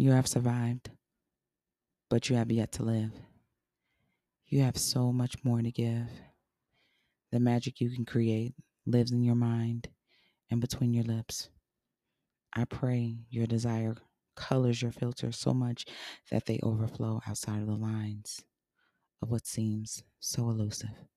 You have survived, but you have yet to live. You have so much more to give. The magic you can create lives in your mind and between your lips. I pray your desire colors your filter so much that they overflow outside of the lines of what seems so elusive.